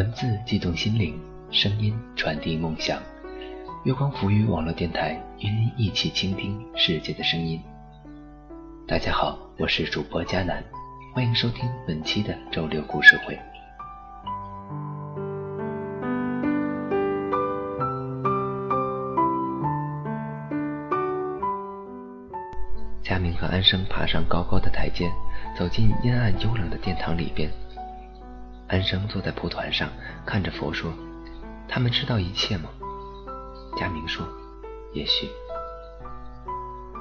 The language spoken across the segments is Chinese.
文字激动心灵，声音传递梦想。月光浮语网络电台与您一起倾听世界的声音。大家好，我是主播佳楠，欢迎收听本期的周六故事会。佳明和安生爬上高高的台阶，走进阴暗幽冷的殿堂里边。安生坐在蒲团上，看着佛说：“他们知道一切吗？”佳明说：“也许。”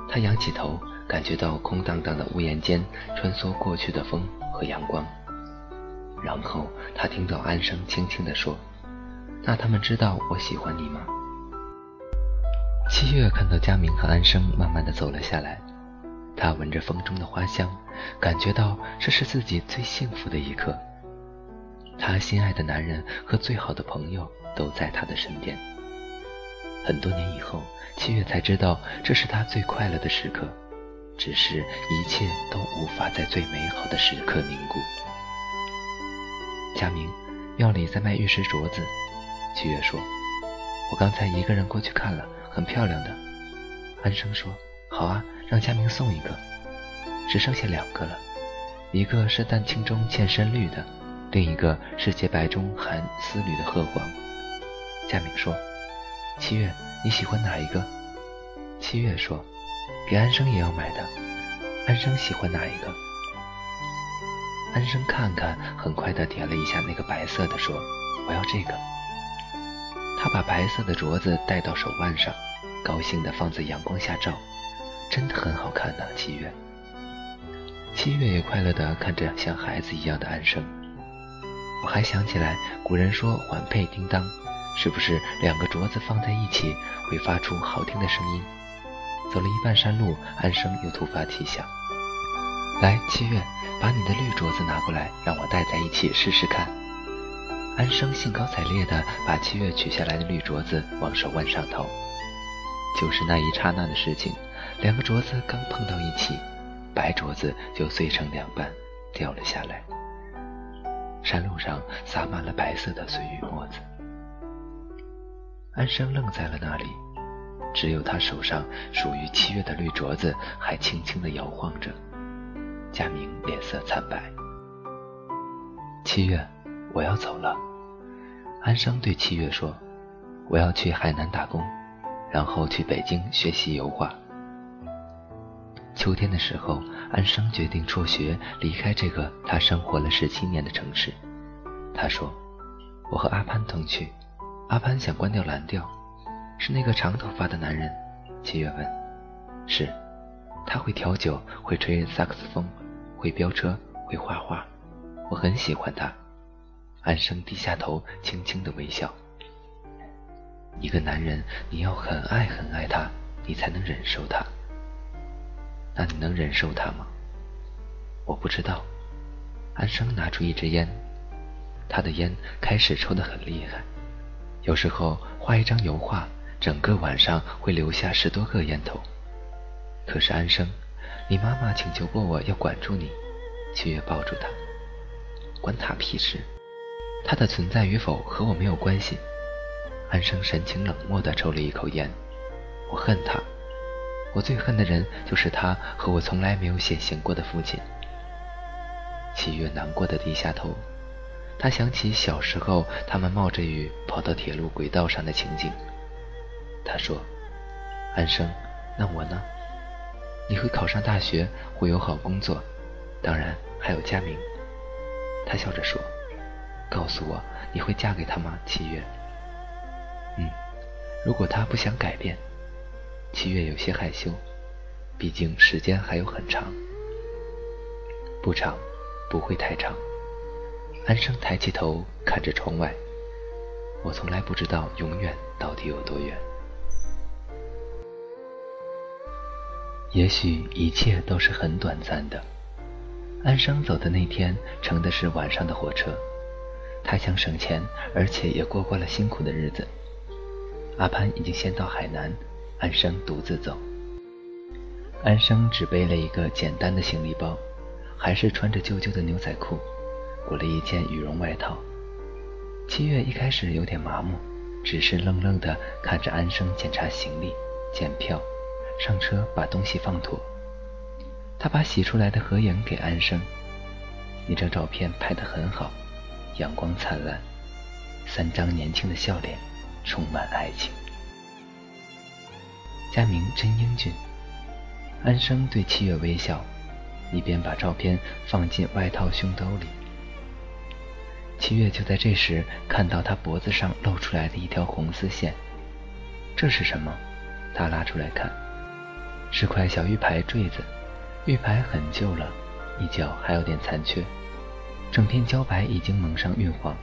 他仰起头，感觉到空荡荡的屋檐间穿梭过去的风和阳光。然后他听到安生轻轻地说：“那他们知道我喜欢你吗？”七月看到佳明和安生慢慢的走了下来。他闻着风中的花香，感觉到这是自己最幸福的一刻。她心爱的男人和最好的朋友都在她的身边。很多年以后，七月才知道这是她最快乐的时刻，只是一切都无法在最美好的时刻凝固。佳明，庙里在卖玉石镯子。七月说：“我刚才一个人过去看了，很漂亮的。”安生说：“好啊。”让佳明送一个，只剩下两个了，一个是淡青中嵌深绿的，另一个是洁白中含丝缕的褐黄。佳明说：“七月，你喜欢哪一个？”七月说：“给安生也要买的。”安生喜欢哪一个？安生看看，很快的点了一下那个白色的，说：“我要这个。”他把白色的镯子戴到手腕上，高兴的放在阳光下照。真的很好看呐，七月。七月也快乐地看着像孩子一样的安生。我还想起来，古人说“环佩叮当”，是不是两个镯子放在一起会发出好听的声音？走了一半山路，安生又突发奇想：“来，七月，把你的绿镯子拿过来，让我戴在一起试试看。”安生兴高采烈地把七月取下来的绿镯子往手腕上套。就是那一刹那的事情。两个镯子刚碰到一起，白镯子就碎成两半，掉了下来。山路上洒满了白色的碎玉沫子。安生愣在了那里，只有他手上属于七月的绿镯子还轻轻地摇晃着。佳明脸色惨白。七月，我要走了。安生对七月说：“我要去海南打工，然后去北京学习油画。”秋天的时候，安生决定辍学，离开这个他生活了十七年的城市。他说：“我和阿潘同去。”阿潘想关掉蓝调，是那个长头发的男人。七月问：“是，他会调酒，会吹萨克斯风，会飙车，会画画。我很喜欢他。”安生低下头，轻轻的微笑。一个男人，你要很爱很爱他，你才能忍受他。那你能忍受他吗？我不知道。安生拿出一支烟，他的烟开始抽得很厉害，有时候画一张油画，整个晚上会留下十多个烟头。可是安生，你妈妈请求过我要管住你。七月抱住他，关他屁事，他的存在与否和我没有关系。安生神情冷漠地抽了一口烟，我恨他。我最恨的人就是他和我从来没有显形过的父亲。七月难过的低下头，他想起小时候他们冒着雨跑到铁路轨道上的情景。他说：“安生，那我呢？你会考上大学，会有好工作，当然还有佳明。”他笑着说：“告诉我，你会嫁给他吗？”七月。嗯，如果他不想改变。七月有些害羞，毕竟时间还有很长。不长，不会太长。安生抬起头看着窗外，我从来不知道永远到底有多远。也许一切都是很短暂的。安生走的那天乘的是晚上的火车，他想省钱，而且也过惯了辛苦的日子。阿潘已经先到海南。安生独自走。安生只背了一个简单的行李包，还是穿着旧旧的牛仔裤，裹了一件羽绒外套。七月一开始有点麻木，只是愣愣地看着安生检查行李、检票、上车，把东西放妥。他把洗出来的合影给安生，那张照片拍得很好，阳光灿烂，三张年轻的笑脸，充满爱情。佳明真英俊。安生对七月微笑，一边把照片放进外套胸兜里。七月就在这时看到他脖子上露出来的一条红丝线，这是什么？他拉出来看，是块小玉牌坠子，玉牌很旧了，一角还有点残缺，整片胶白已经蒙上晕黄。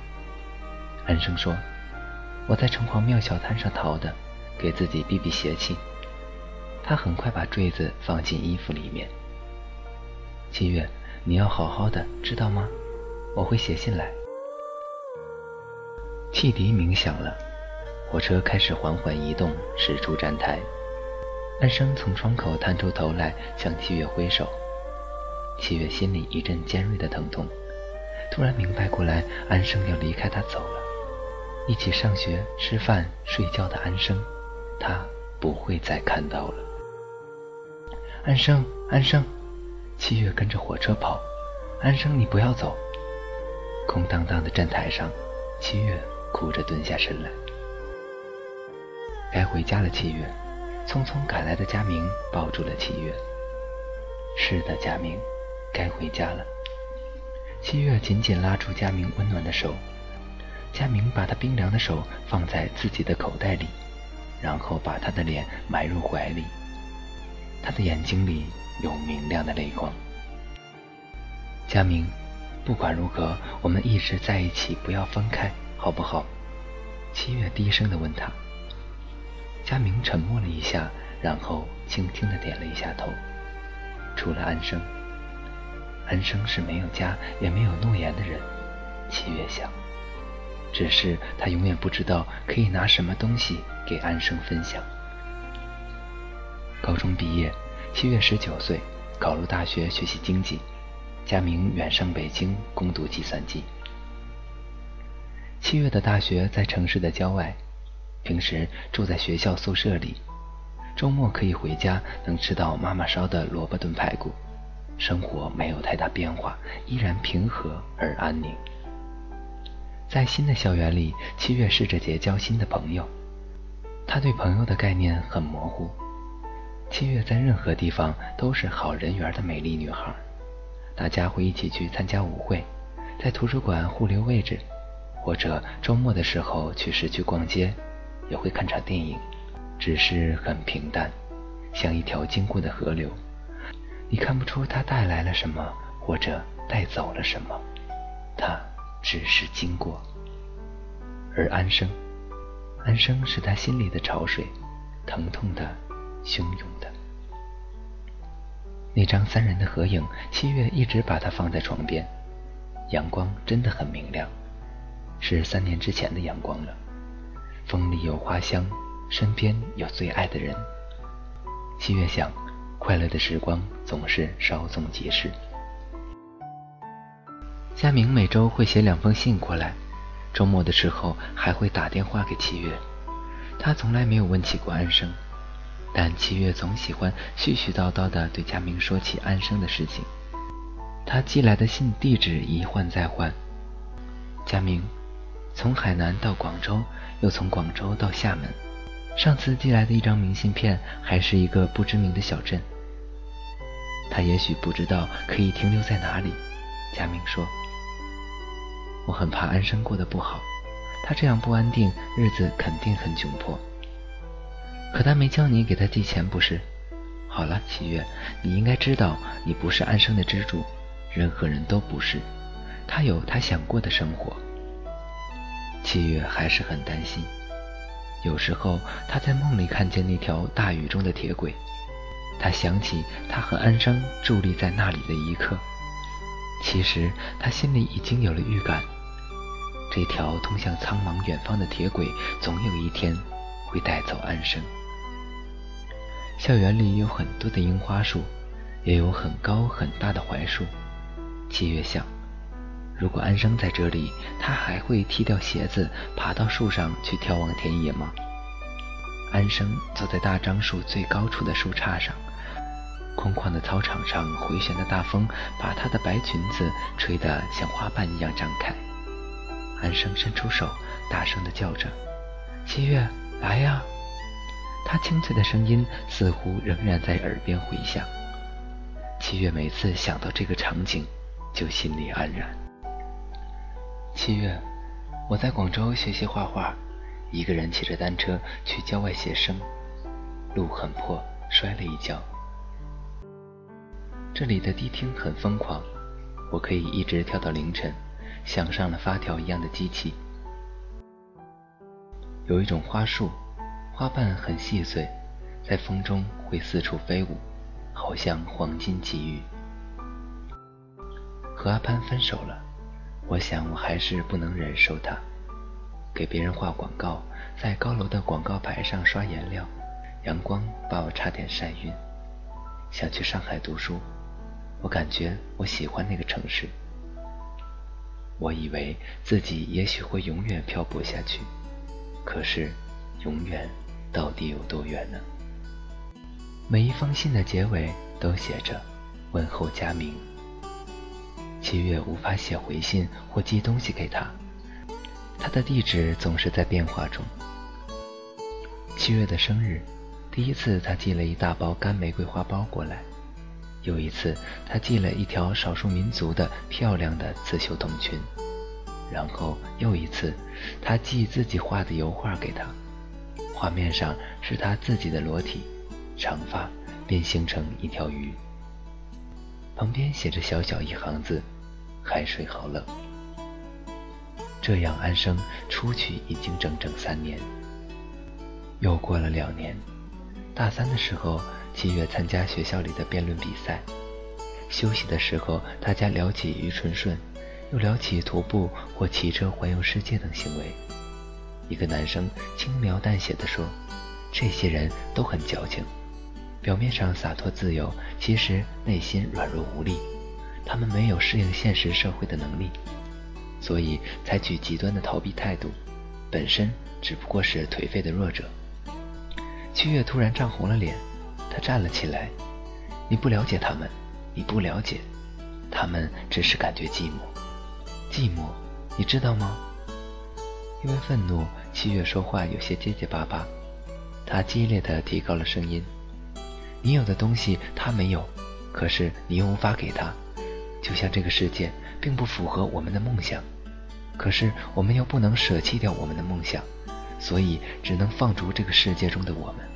安生说：“我在城隍庙小摊上淘的，给自己避避邪气。”他很快把坠子放进衣服里面。七月，你要好好的，知道吗？我会写信来。汽笛鸣响了，火车开始缓缓移动，驶出站台。安生从窗口探出头来，向七月挥手。七月心里一阵尖锐的疼痛，突然明白过来，安生要离开他走了。一起上学、吃饭、睡觉的安生，他不会再看到了。安生，安生，七月跟着火车跑。安生，你不要走。空荡荡的站台上，七月。哭着蹲下身来，该回家了。七月，匆匆赶来的佳明抱住了七月。是的，佳明，该回家了。七月紧紧拉住佳明温暖的手，佳明把他冰凉的手放在自己的口袋里，然后把他的脸埋入怀里。他的眼睛里有明亮的泪光。佳明，不管如何，我们一直在一起，不要分开。好不好？七月低声的问他。佳明沉默了一下，然后轻轻的点了一下头。除了安生，安生是没有家也没有诺言的人。七月想，只是他永远不知道可以拿什么东西给安生分享。高中毕业，七月十九岁，考入大学学习经济。佳明远上北京攻读计算机。七月的大学在城市的郊外，平时住在学校宿舍里，周末可以回家，能吃到妈妈烧的萝卜炖排骨，生活没有太大变化，依然平和而安宁。在新的校园里，七月试着结交新的朋友，他对朋友的概念很模糊。七月在任何地方都是好人缘的美丽女孩，大家会一起去参加舞会，在图书馆互留位置。或者周末的时候去市区逛街，也会看场电影，只是很平淡，像一条经过的河流。你看不出它带来了什么，或者带走了什么，它只是经过。而安生，安生是他心里的潮水，疼痛的，汹涌的。那张三人的合影，七月一直把它放在床边，阳光真的很明亮。是三年之前的阳光了，风里有花香，身边有最爱的人。七月想，快乐的时光总是稍纵即逝。佳明每周会写两封信过来，周末的时候还会打电话给七月。他从来没有问起过安生，但七月总喜欢絮絮叨叨地对佳明说起安生的事情。他寄来的信地址一换再换，佳明。从海南到广州，又从广州到厦门。上次寄来的一张明信片，还是一个不知名的小镇。他也许不知道可以停留在哪里。佳明说：“我很怕安生过得不好，他这样不安定，日子肯定很窘迫。可他没叫你给他寄钱，不是？好了，七月，你应该知道，你不是安生的支柱，任何人都不是。他有他想过的生活。”七月还是很担心，有时候他在梦里看见那条大雨中的铁轨，他想起他和安生伫立在那里的一刻。其实他心里已经有了预感，这条通向苍茫远方的铁轨总有一天会带走安生。校园里有很多的樱花树，也有很高很大的槐树。七月想，如果安生在这里，他还会踢掉鞋子，爬到树上去眺望田野吗？安生坐在大樟树最高处的树杈上，空旷的操场上回旋的大风把他的白裙子吹得像花瓣一样张开。安生伸出手，大声地叫着：“七月，来呀！”他清脆的声音似乎仍然在耳边回响。七月每次想到这个场景，就心里安然。七月，我在广州学习画画，一个人骑着单车去郊外写生，路很破，摔了一跤。这里的迪厅很疯狂，我可以一直跳到凌晨，像上了发条一样的机器。有一种花束。花瓣很细碎，在风中会四处飞舞，好像黄金奇遇。和阿潘分手了，我想我还是不能忍受他。给别人画广告，在高楼的广告牌上刷颜料，阳光把我差点晒晕。想去上海读书，我感觉我喜欢那个城市。我以为自己也许会永远漂泊下去，可是，永远。到底有多远呢？每一封信的结尾都写着“问候佳明”。七月无法写回信或寄东西给他，他的地址总是在变化中。七月的生日，第一次他寄了一大包干玫瑰花苞过来；有一次，他寄了一条少数民族的漂亮的刺绣筒裙；然后又一次，他寄自己画的油画给他。画面上是他自己的裸体，长发变形成一条鱼，旁边写着小小一行字：“海水好冷。”这样，安生出去已经整整三年。又过了两年，大三的时候，七月参加学校里的辩论比赛。休息的时候，大家聊起于纯顺，又聊起徒步或骑车环游世界等行为。一个男生轻描淡写地说：“这些人都很矫情，表面上洒脱自由，其实内心软弱无力。他们没有适应现实社会的能力，所以采取极端的逃避态度，本身只不过是颓废的弱者。”七月突然涨红了脸，他站了起来：“你不了解他们，你不了解，他们只是感觉寂寞，寂寞，你知道吗？”因为愤怒，七月说话有些结结巴巴。他激烈的提高了声音：“你有的东西他没有，可是你又无法给他。就像这个世界并不符合我们的梦想，可是我们又不能舍弃掉我们的梦想，所以只能放逐这个世界中的我们。”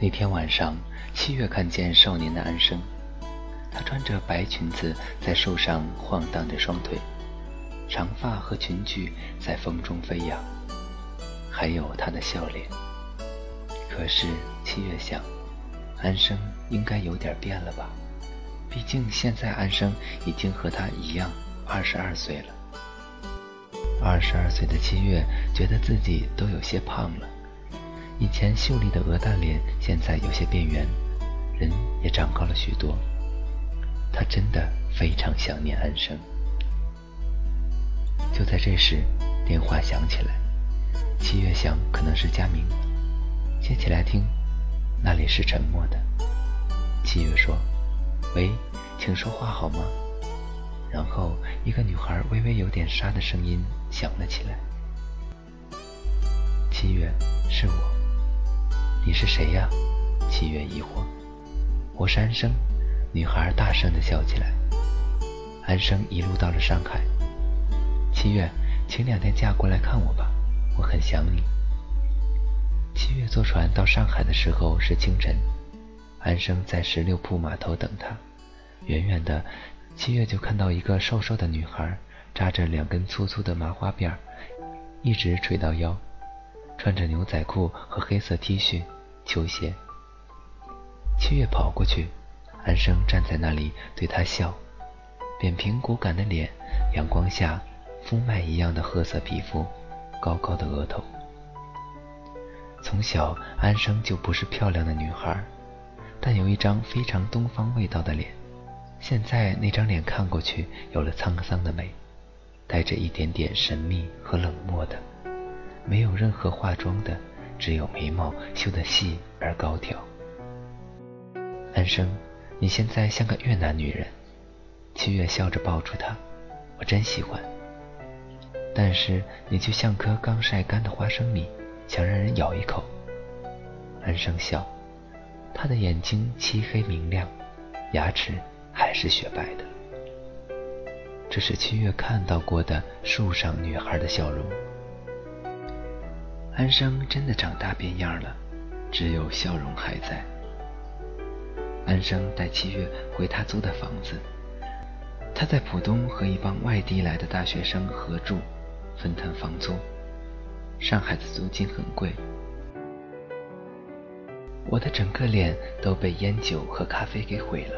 那天晚上，七月看见少年的安生，她穿着白裙子，在树上晃荡着双腿。长发和裙裾在风中飞扬，还有她的笑脸。可是七月想，安生应该有点变了吧？毕竟现在安生已经和他一样二十二岁了。二十二岁的七月觉得自己都有些胖了，以前秀丽的鹅蛋脸现在有些变圆，人也长高了许多。他真的非常想念安生。就在这时，电话响起来。七月想，可能是佳明。接起来听，那里是沉默的。七月说：“喂，请说话好吗？”然后一个女孩微微有点沙的声音响了起来。七月，是我。你是谁呀？七月疑惑。我是安生。女孩大声地笑起来。安生一路到了上海。七月，请两天假过来看我吧，我很想你。七月坐船到上海的时候是清晨，安生在十六铺码头等他。远远的，七月就看到一个瘦瘦的女孩，扎着两根粗粗的麻花辫，一直垂到腰，穿着牛仔裤和黑色 T 恤、球鞋。七月跑过去，安生站在那里对他笑，扁平骨感的脸，阳光下。肤麦一样的褐色皮肤，高高的额头。从小，安生就不是漂亮的女孩，但有一张非常东方味道的脸，现在那张脸看过去有了沧桑的美，带着一点点神秘和冷漠的，没有任何化妆的，只有眉毛修得细而高挑。安生，你现在像个越南女人。七月笑着抱住他，我真喜欢。但是你就像颗刚晒干的花生米，想让人咬一口。安生笑，他的眼睛漆黑明亮，牙齿还是雪白的。这是七月看到过的树上女孩的笑容。安生真的长大变样了，只有笑容还在。安生带七月回他租的房子，他在浦东和一帮外地来的大学生合住，分摊房租。上海的租金很贵，我的整个脸都被烟酒和咖啡给毁了。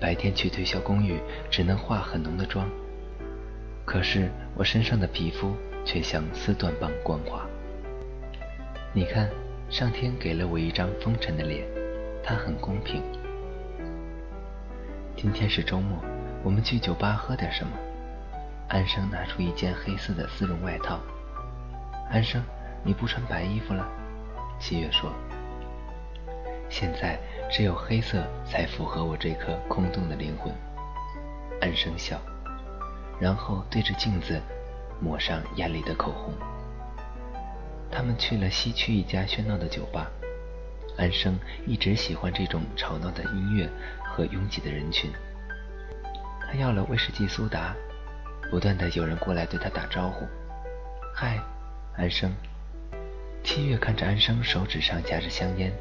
白天去推销公寓，只能化很浓的妆，可是我身上的皮肤却像丝缎般光滑。你看，上天给了我一张风尘的脸。他很公平。今天是周末，我们去酒吧喝点什么？安生拿出一件黑色的丝绒外套。安生，你不穿白衣服了？七月说。现在只有黑色才符合我这颗空洞的灵魂。安生笑，然后对着镜子抹上艳丽的口红。他们去了西区一家喧闹的酒吧。安生一直喜欢这种吵闹的音乐和拥挤的人群。他要了威士忌苏打，不断的有人过来对他打招呼：“嗨，安生。”七月看着安生手指上夹着香烟，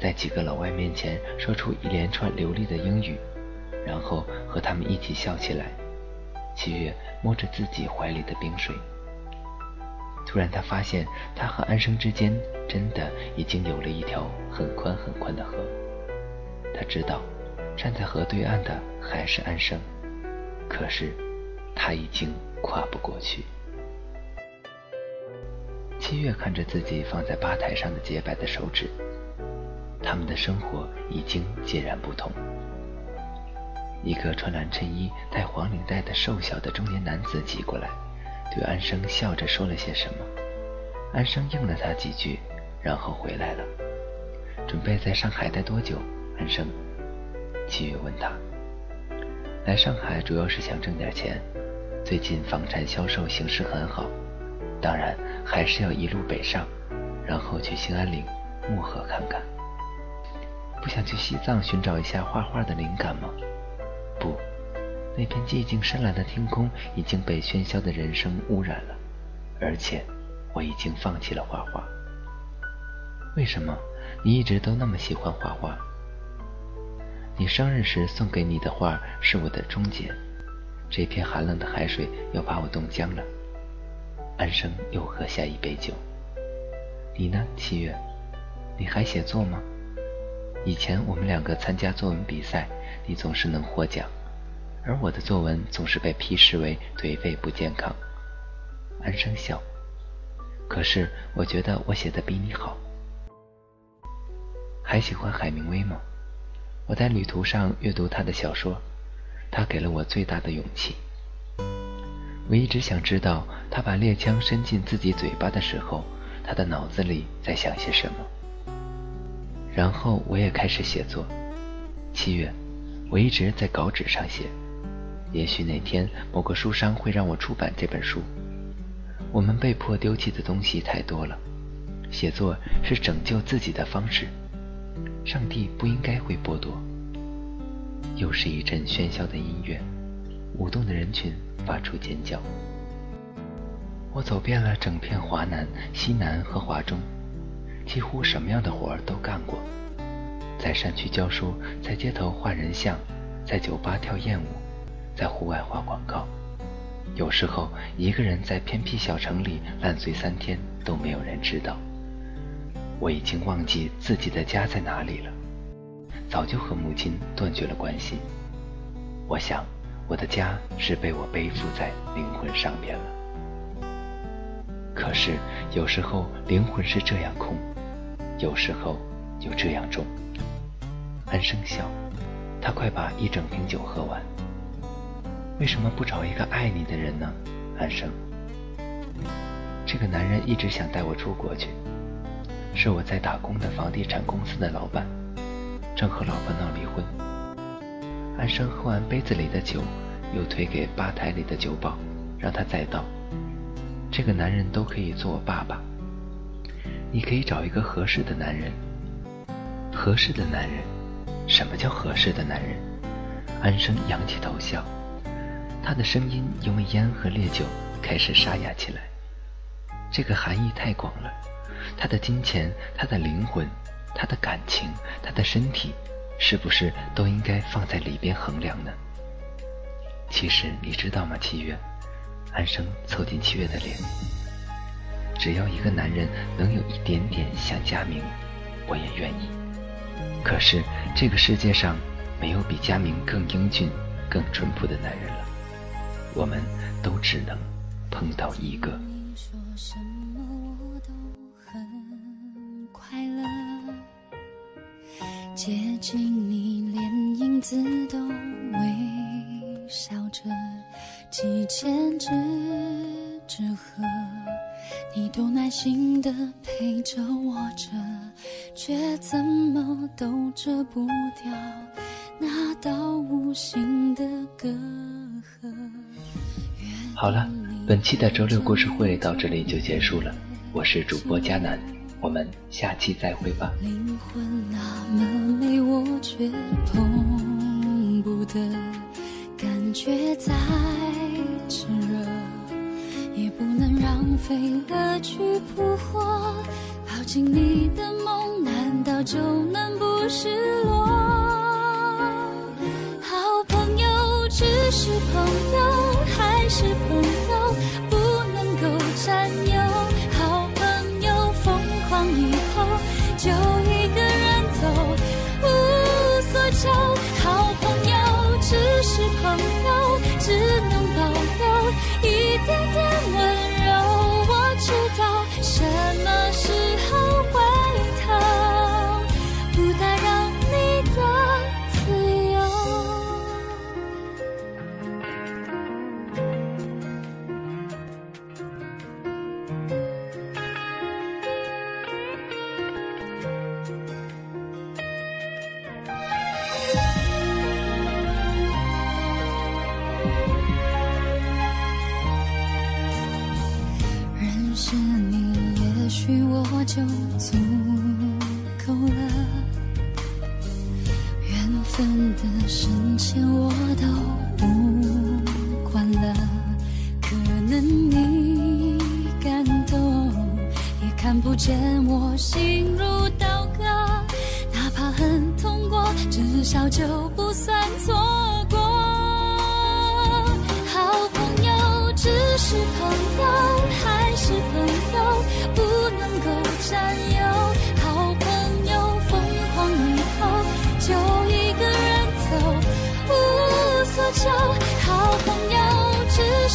在几个老外面前说出一连串流利的英语，然后和他们一起笑起来。七月摸着自己怀里的冰水。突然，他发现他和安生之间真的已经有了一条很宽很宽的河。他知道，站在河对岸的还是安生，可是他已经跨不过去。七月看着自己放在吧台上的洁白的手指，他们的生活已经截然不同。一个穿蓝衬衣、戴黄领带的瘦小的中年男子挤过来。对安生笑着说了些什么，安生应了他几句，然后回来了。准备在上海待多久？安生，七月问他。来上海主要是想挣点钱，最近房产销售形势很好，当然还是要一路北上，然后去兴安岭、漠河看看。不想去西藏寻找一下画画的灵感吗？不。那片寂静深蓝的天空已经被喧嚣的人声污染了，而且我已经放弃了画画。为什么你一直都那么喜欢画画？你生日时送给你的画是我的终结。这片寒冷的海水要把我冻僵了。安生又喝下一杯酒。你呢，七月？你还写作吗？以前我们两个参加作文比赛，你总是能获奖。而我的作文总是被批示为颓废不健康。安生笑。可是我觉得我写的比你好。还喜欢海明威吗？我在旅途上阅读他的小说，他给了我最大的勇气。我一直想知道，他把猎枪伸进自己嘴巴的时候，他的脑子里在想些什么。然后我也开始写作。七月，我一直在稿纸上写。也许哪天某个书商会让我出版这本书。我们被迫丢弃的东西太多了，写作是拯救自己的方式。上帝不应该会剥夺。又是一阵喧嚣的音乐，舞动的人群发出尖叫。我走遍了整片华南、西南和华中，几乎什么样的活儿都干过，在山区教书，在街头画人像，在酒吧跳艳舞。在户外画广告，有时候一个人在偏僻小城里烂醉三天都没有人知道。我已经忘记自己的家在哪里了，早就和母亲断绝了关系。我想，我的家是被我背负在灵魂上面了。可是有时候灵魂是这样空，有时候又这样重。安生笑。他快把一整瓶酒喝完。为什么不找一个爱你的人呢，安生？这个男人一直想带我出国去，是我在打工的房地产公司的老板，正和老婆闹离婚。安生喝完杯子里的酒，又推给吧台里的酒保，让他再倒。这个男人都可以做我爸爸。你可以找一个合适的男人。合适的男人，什么叫合适的男人？安生仰起头笑，他的声音因为烟和烈酒开始沙哑起来。这个含义太广了，他的金钱，他的灵魂，他的感情，他的身体，是不是都应该放在里边衡量呢？其实你知道吗，七月？安生凑近七月的脸。只要一个男人能有一点点像佳明，我也愿意。可是这个世界上没有比佳明更英俊、更淳朴的男人了，我们都只能碰到一个。接近你，连影子都微笑着，几千只纸鹤。你都耐心的陪着我着，却怎么都遮不掉那道无形的隔阂。好了，本期的周六故事会到这里就结束了。我是主播佳楠，我们下期再会吧。灵魂那么美，我却碰不得，感觉在炽热。也不能让飞蛾去扑火，抱紧你的梦，难道就能不失落？是朋友，还是朋友？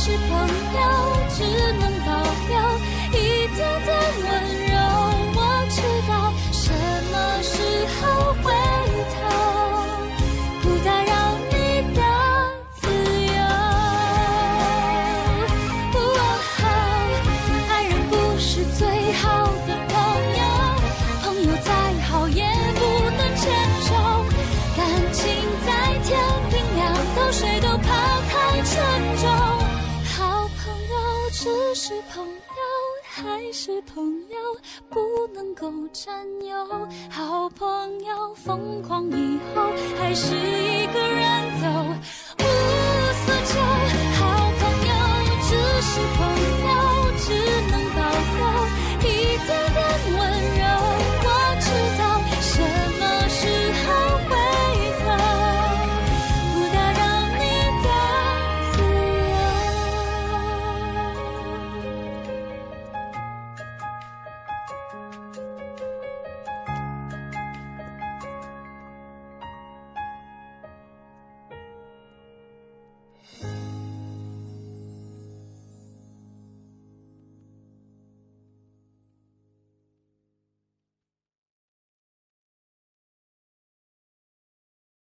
是朋友，够占有。好朋友疯狂以后，还是。